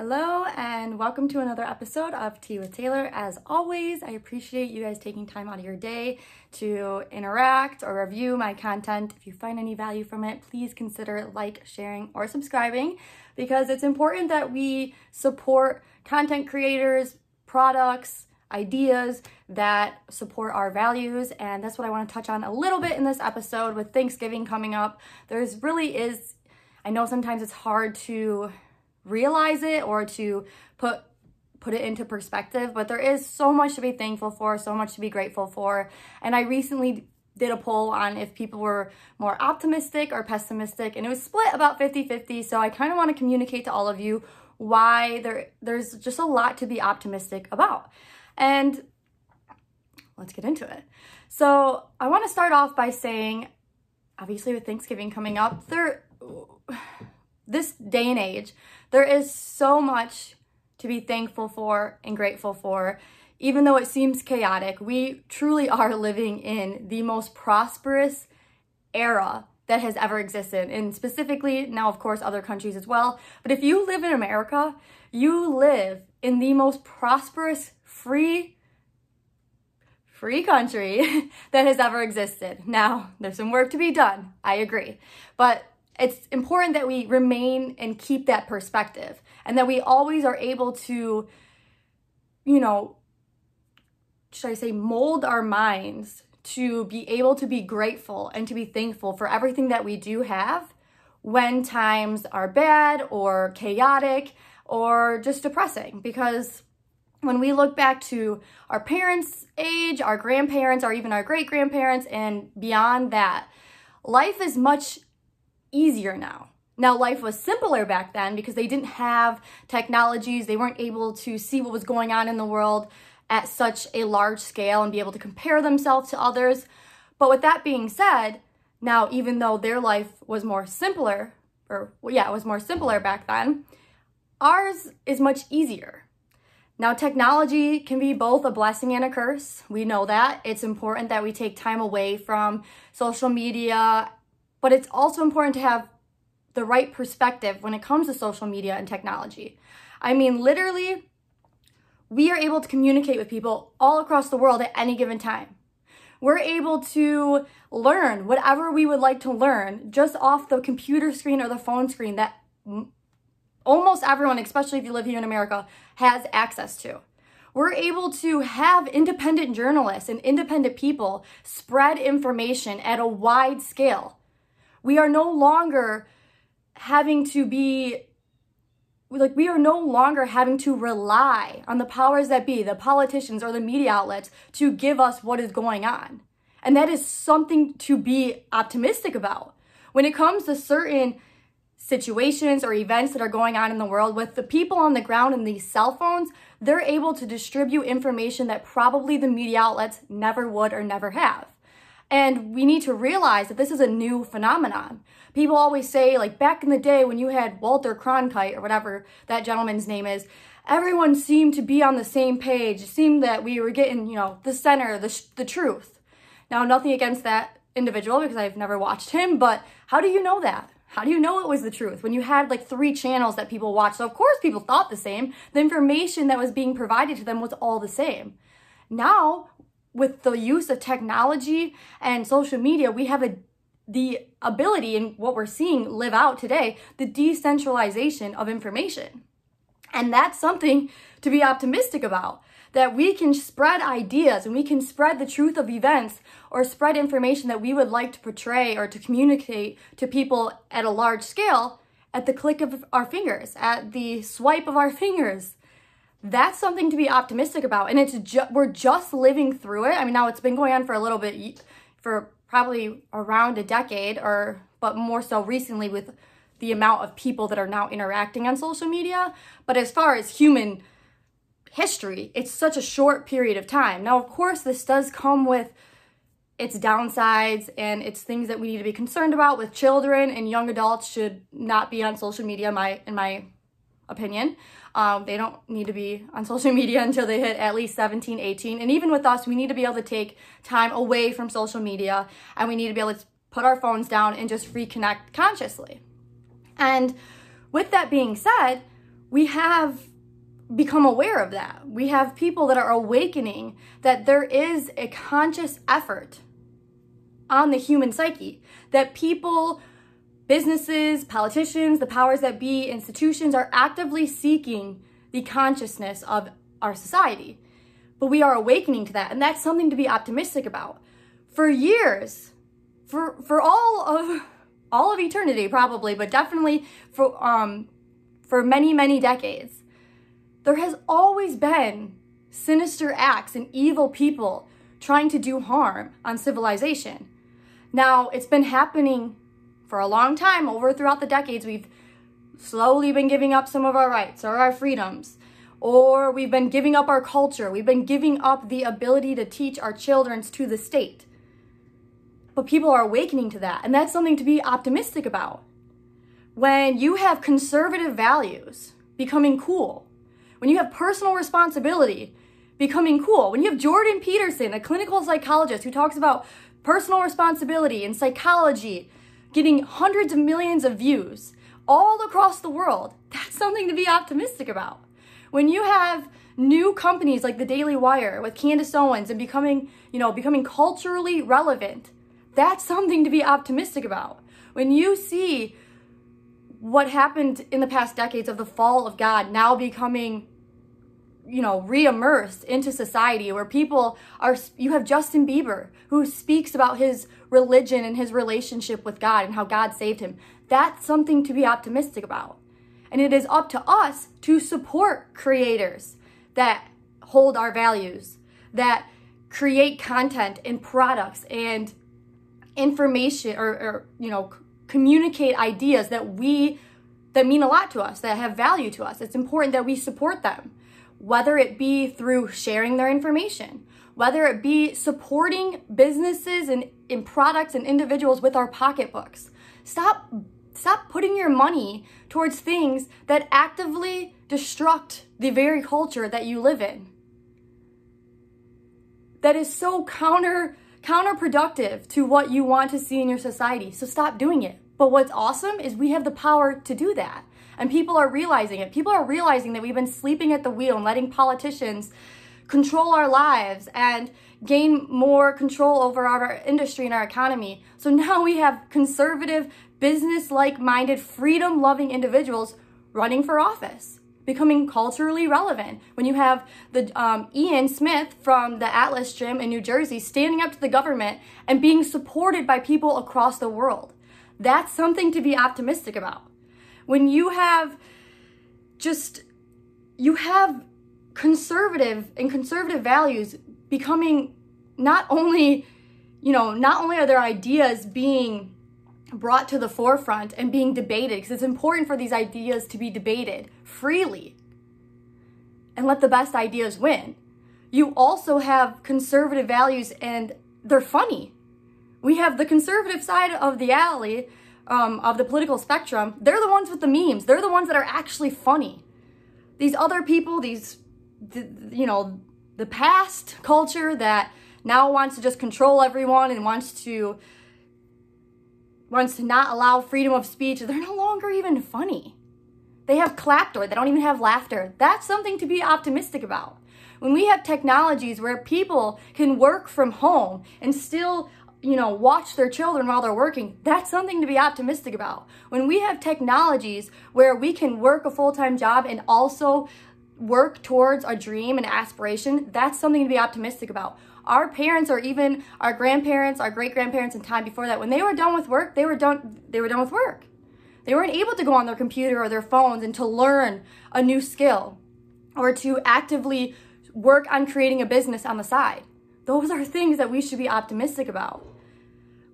Hello and welcome to another episode of Tea with Taylor. As always, I appreciate you guys taking time out of your day to interact or review my content. If you find any value from it, please consider like, sharing, or subscribing because it's important that we support content creators, products, ideas that support our values and that's what I want to touch on a little bit in this episode with Thanksgiving coming up. There's really is I know sometimes it's hard to realize it or to put put it into perspective, but there is so much to be thankful for, so much to be grateful for. And I recently did a poll on if people were more optimistic or pessimistic, and it was split about 50-50. So I kind of want to communicate to all of you why there there's just a lot to be optimistic about. And let's get into it. So I want to start off by saying, obviously with Thanksgiving coming up, there this day and age, there is so much to be thankful for and grateful for. Even though it seems chaotic, we truly are living in the most prosperous era that has ever existed. And specifically, now, of course, other countries as well. But if you live in America, you live in the most prosperous, free, free country that has ever existed. Now, there's some work to be done. I agree. But it's important that we remain and keep that perspective and that we always are able to, you know, should I say, mold our minds to be able to be grateful and to be thankful for everything that we do have when times are bad or chaotic or just depressing. Because when we look back to our parents' age, our grandparents, or even our great grandparents, and beyond that, life is much easier now. Now, life was simpler back then because they didn't have technologies, they weren't able to see what was going on in the world at such a large scale and be able to compare themselves to others. But with that being said, now even though their life was more simpler, or yeah, it was more simpler back then, ours is much easier. Now, technology can be both a blessing and a curse. We know that. It's important that we take time away from social media but it's also important to have the right perspective when it comes to social media and technology. I mean, literally, we are able to communicate with people all across the world at any given time. We're able to learn whatever we would like to learn just off the computer screen or the phone screen that almost everyone, especially if you live here in America, has access to. We're able to have independent journalists and independent people spread information at a wide scale we are no longer having to be like we are no longer having to rely on the powers that be, the politicians or the media outlets to give us what is going on. And that is something to be optimistic about. When it comes to certain situations or events that are going on in the world with the people on the ground and these cell phones, they're able to distribute information that probably the media outlets never would or never have. And we need to realize that this is a new phenomenon. People always say, like back in the day when you had Walter Cronkite or whatever that gentleman's name is, everyone seemed to be on the same page. It seemed that we were getting, you know, the center, the, the truth. Now, nothing against that individual because I've never watched him, but how do you know that? How do you know it was the truth when you had like three channels that people watched? So, of course, people thought the same. The information that was being provided to them was all the same. Now, with the use of technology and social media, we have a the ability and what we're seeing live out today, the decentralization of information. And that's something to be optimistic about that we can spread ideas and we can spread the truth of events or spread information that we would like to portray or to communicate to people at a large scale at the click of our fingers, at the swipe of our fingers that's something to be optimistic about. And it's ju- we're just living through it. I mean, now it's been going on for a little bit, for probably around a decade, or but more so recently with the amount of people that are now interacting on social media. But as far as human history, it's such a short period of time. Now, of course, this does come with its downsides and it's things that we need to be concerned about with children and young adults should not be on social media my in my opinion um, they don't need to be on social media until they hit at least 17, 18. And even with us, we need to be able to take time away from social media and we need to be able to put our phones down and just reconnect consciously. And with that being said, we have become aware of that. We have people that are awakening that there is a conscious effort on the human psyche, that people, businesses, politicians, the powers that be, institutions are actively seeking the consciousness of our society. But we are awakening to that, and that's something to be optimistic about. For years, for for all of all of eternity probably, but definitely for um for many, many decades, there has always been sinister acts and evil people trying to do harm on civilization. Now, it's been happening for a long time over throughout the decades. We've slowly been giving up some of our rights or our freedoms, or we've been giving up our culture. We've been giving up the ability to teach our children to the state. But people are awakening to that, and that's something to be optimistic about. When you have conservative values becoming cool, when you have personal responsibility becoming cool, when you have Jordan Peterson, a clinical psychologist who talks about personal responsibility and psychology getting hundreds of millions of views all across the world, that's something to be optimistic about. When you have new companies like the Daily Wire with Candace Owens and becoming, you know, becoming culturally relevant, that's something to be optimistic about. When you see what happened in the past decades of the fall of God now becoming you know, re-immersed into society where people are, you have Justin Bieber who speaks about his religion and his relationship with God and how God saved him. That's something to be optimistic about. And it is up to us to support creators that hold our values, that create content and products and information or, or you know, communicate ideas that we that mean a lot to us, that have value to us. It's important that we support them whether it be through sharing their information, whether it be supporting businesses and, and products and individuals with our pocketbooks. Stop stop putting your money towards things that actively destruct the very culture that you live in. That is so counter counterproductive to what you want to see in your society. So stop doing it. But what's awesome is we have the power to do that. And people are realizing it. People are realizing that we've been sleeping at the wheel and letting politicians control our lives and gain more control over our industry and our economy. So now we have conservative, business like minded, freedom loving individuals running for office, becoming culturally relevant. When you have the um, Ian Smith from the Atilis Gym in New Jersey standing up to the government and being supported by people across the world. That's something to be optimistic about when you have just you have conservative and conservative values becoming not only you know not only are their ideas being brought to the forefront and being debated because it's important for these ideas to be debated freely and let the best ideas win you also have conservative values and they're funny we have the conservative side of the alley um, of the political spectrum, they're the ones with the memes. They're the ones that are actually funny. These other people, these, you know, the past culture that now wants to just control everyone and wants to wants to not allow freedom of speech, they're no longer even funny. They have clapter, they don't even have laughter. That's something to be optimistic about. When we have technologies where people can work from home and still you know, watch their children while they're working, that's something to be optimistic about. When we have technologies where we can work a full time job and also work towards a dream and aspiration, that's something to be optimistic about. Our parents or even our grandparents, our great grandparents in time before that, when they were done with work, they were done they were done with work. They weren't able to go on their computer or their phones and to learn a new skill or to actively work on creating a business on the side. Those are things that we should be optimistic about.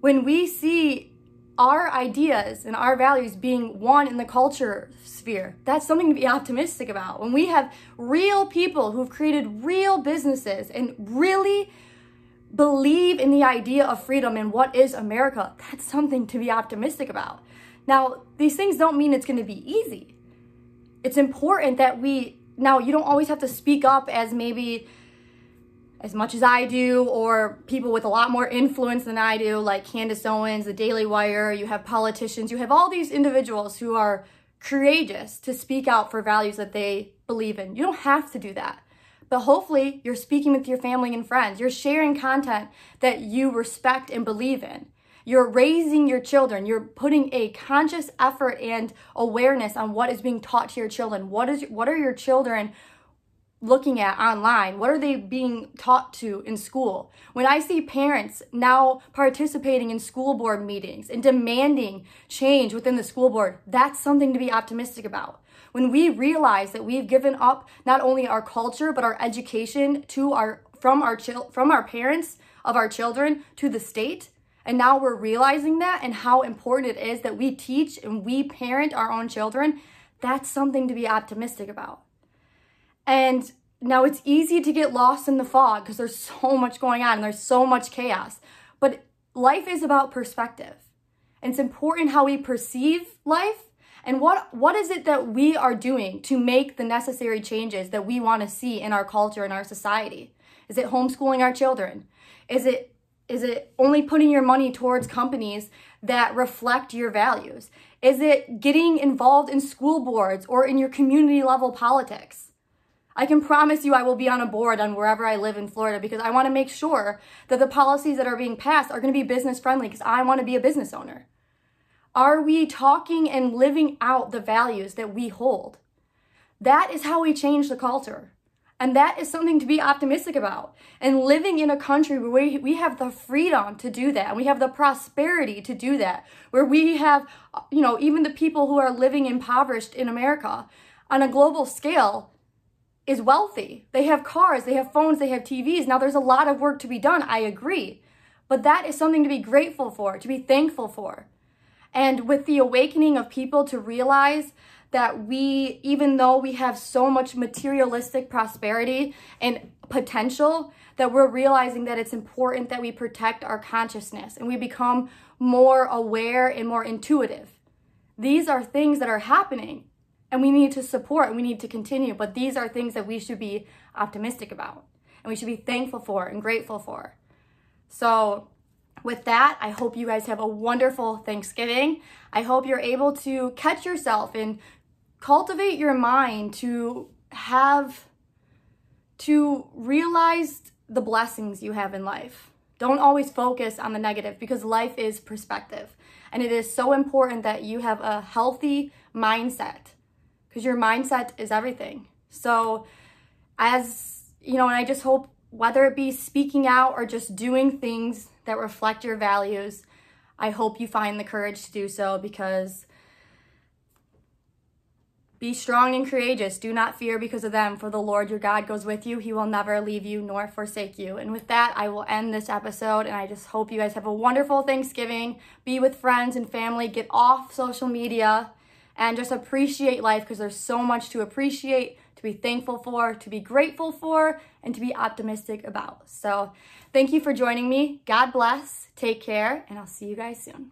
When we see our ideas and our values being one in the culture sphere, that's something to be optimistic about. When we have real people who've created real businesses and really believe in the idea of freedom and what is America, that's something to be optimistic about. Now, these things don't mean it's going to be easy. It's important that we, now, you don't always have to speak up as maybe as much as I do, or people with a lot more influence than I do, like Candace Owens, the Daily Wire, you have politicians, you have all these individuals who are courageous to speak out for values that they believe in. You don't have to do that. But hopefully, you're speaking with your family and friends. You're sharing content that you respect and believe in. You're raising your children. You're putting a conscious effort and awareness on what is being taught to your children. What is what are your children looking at online? What are they being taught to in school? When I see parents now participating in school board meetings and demanding change within the school board, that's something to be optimistic about. When we realize that we've given up not only our culture but our education to our from our chil- from our parents of our children to the state, and now we're realizing that and how important it is that we teach and we parent our own children. That's something to be optimistic about. And now it's easy to get lost in the fog because there's so much going on and there's so much chaos. But life is about perspective. And it's important how we perceive life and what what is it that we are doing to make the necessary changes that we want to see in our culture and our society? Is it homeschooling our children? Is it is it only putting your money towards companies that reflect your values? Is it getting involved in school boards or in your community level politics? I can promise you I will be on a board on wherever I live in Florida because I want to make sure that the policies that are being passed are going to be business friendly because I want to be a business owner. Are we talking and living out the values that we hold? That is how we change the culture. And that is something to be optimistic about. And living in a country where we, have the freedom to do that, and we have the prosperity to do that, where we have, you know, even the people who are living impoverished in America on a global scale is wealthy. They have cars, they have phones, they have TVs. Now, there's a lot of work to be done. I agree. But that is something to be grateful for, to be thankful for. And with the awakening of people to realize that we, even though we have so much materialistic prosperity and potential, that we're realizing that it's important that we protect our consciousness and we become more aware and more intuitive. These are things that are happening and we need to support and we need to continue, but these are things that we should be optimistic about and we should be thankful for and grateful for. So, with that, I hope you guys have a wonderful Thanksgiving. I hope you're able to catch yourself and cultivate your mind to have to realize the blessings you have in life. Don't always focus on the negative because life is perspective. And it is so important that you have a healthy mindset because your mindset is everything. So, as you know, and I just hope whether it be speaking out or just doing things that reflect your values, I hope you find the courage to do so because be strong and courageous. Do not fear because of them, for the Lord your God goes with you. He will never leave you nor forsake you. And with that, I will end this episode. And I just hope you guys have a wonderful Thanksgiving. Be with friends and family. Get off social media and just appreciate life because there's so much to appreciate, to be thankful for, to be grateful for, and to be optimistic about. So thank you for joining me. God bless. Take care. And I'll see you guys soon.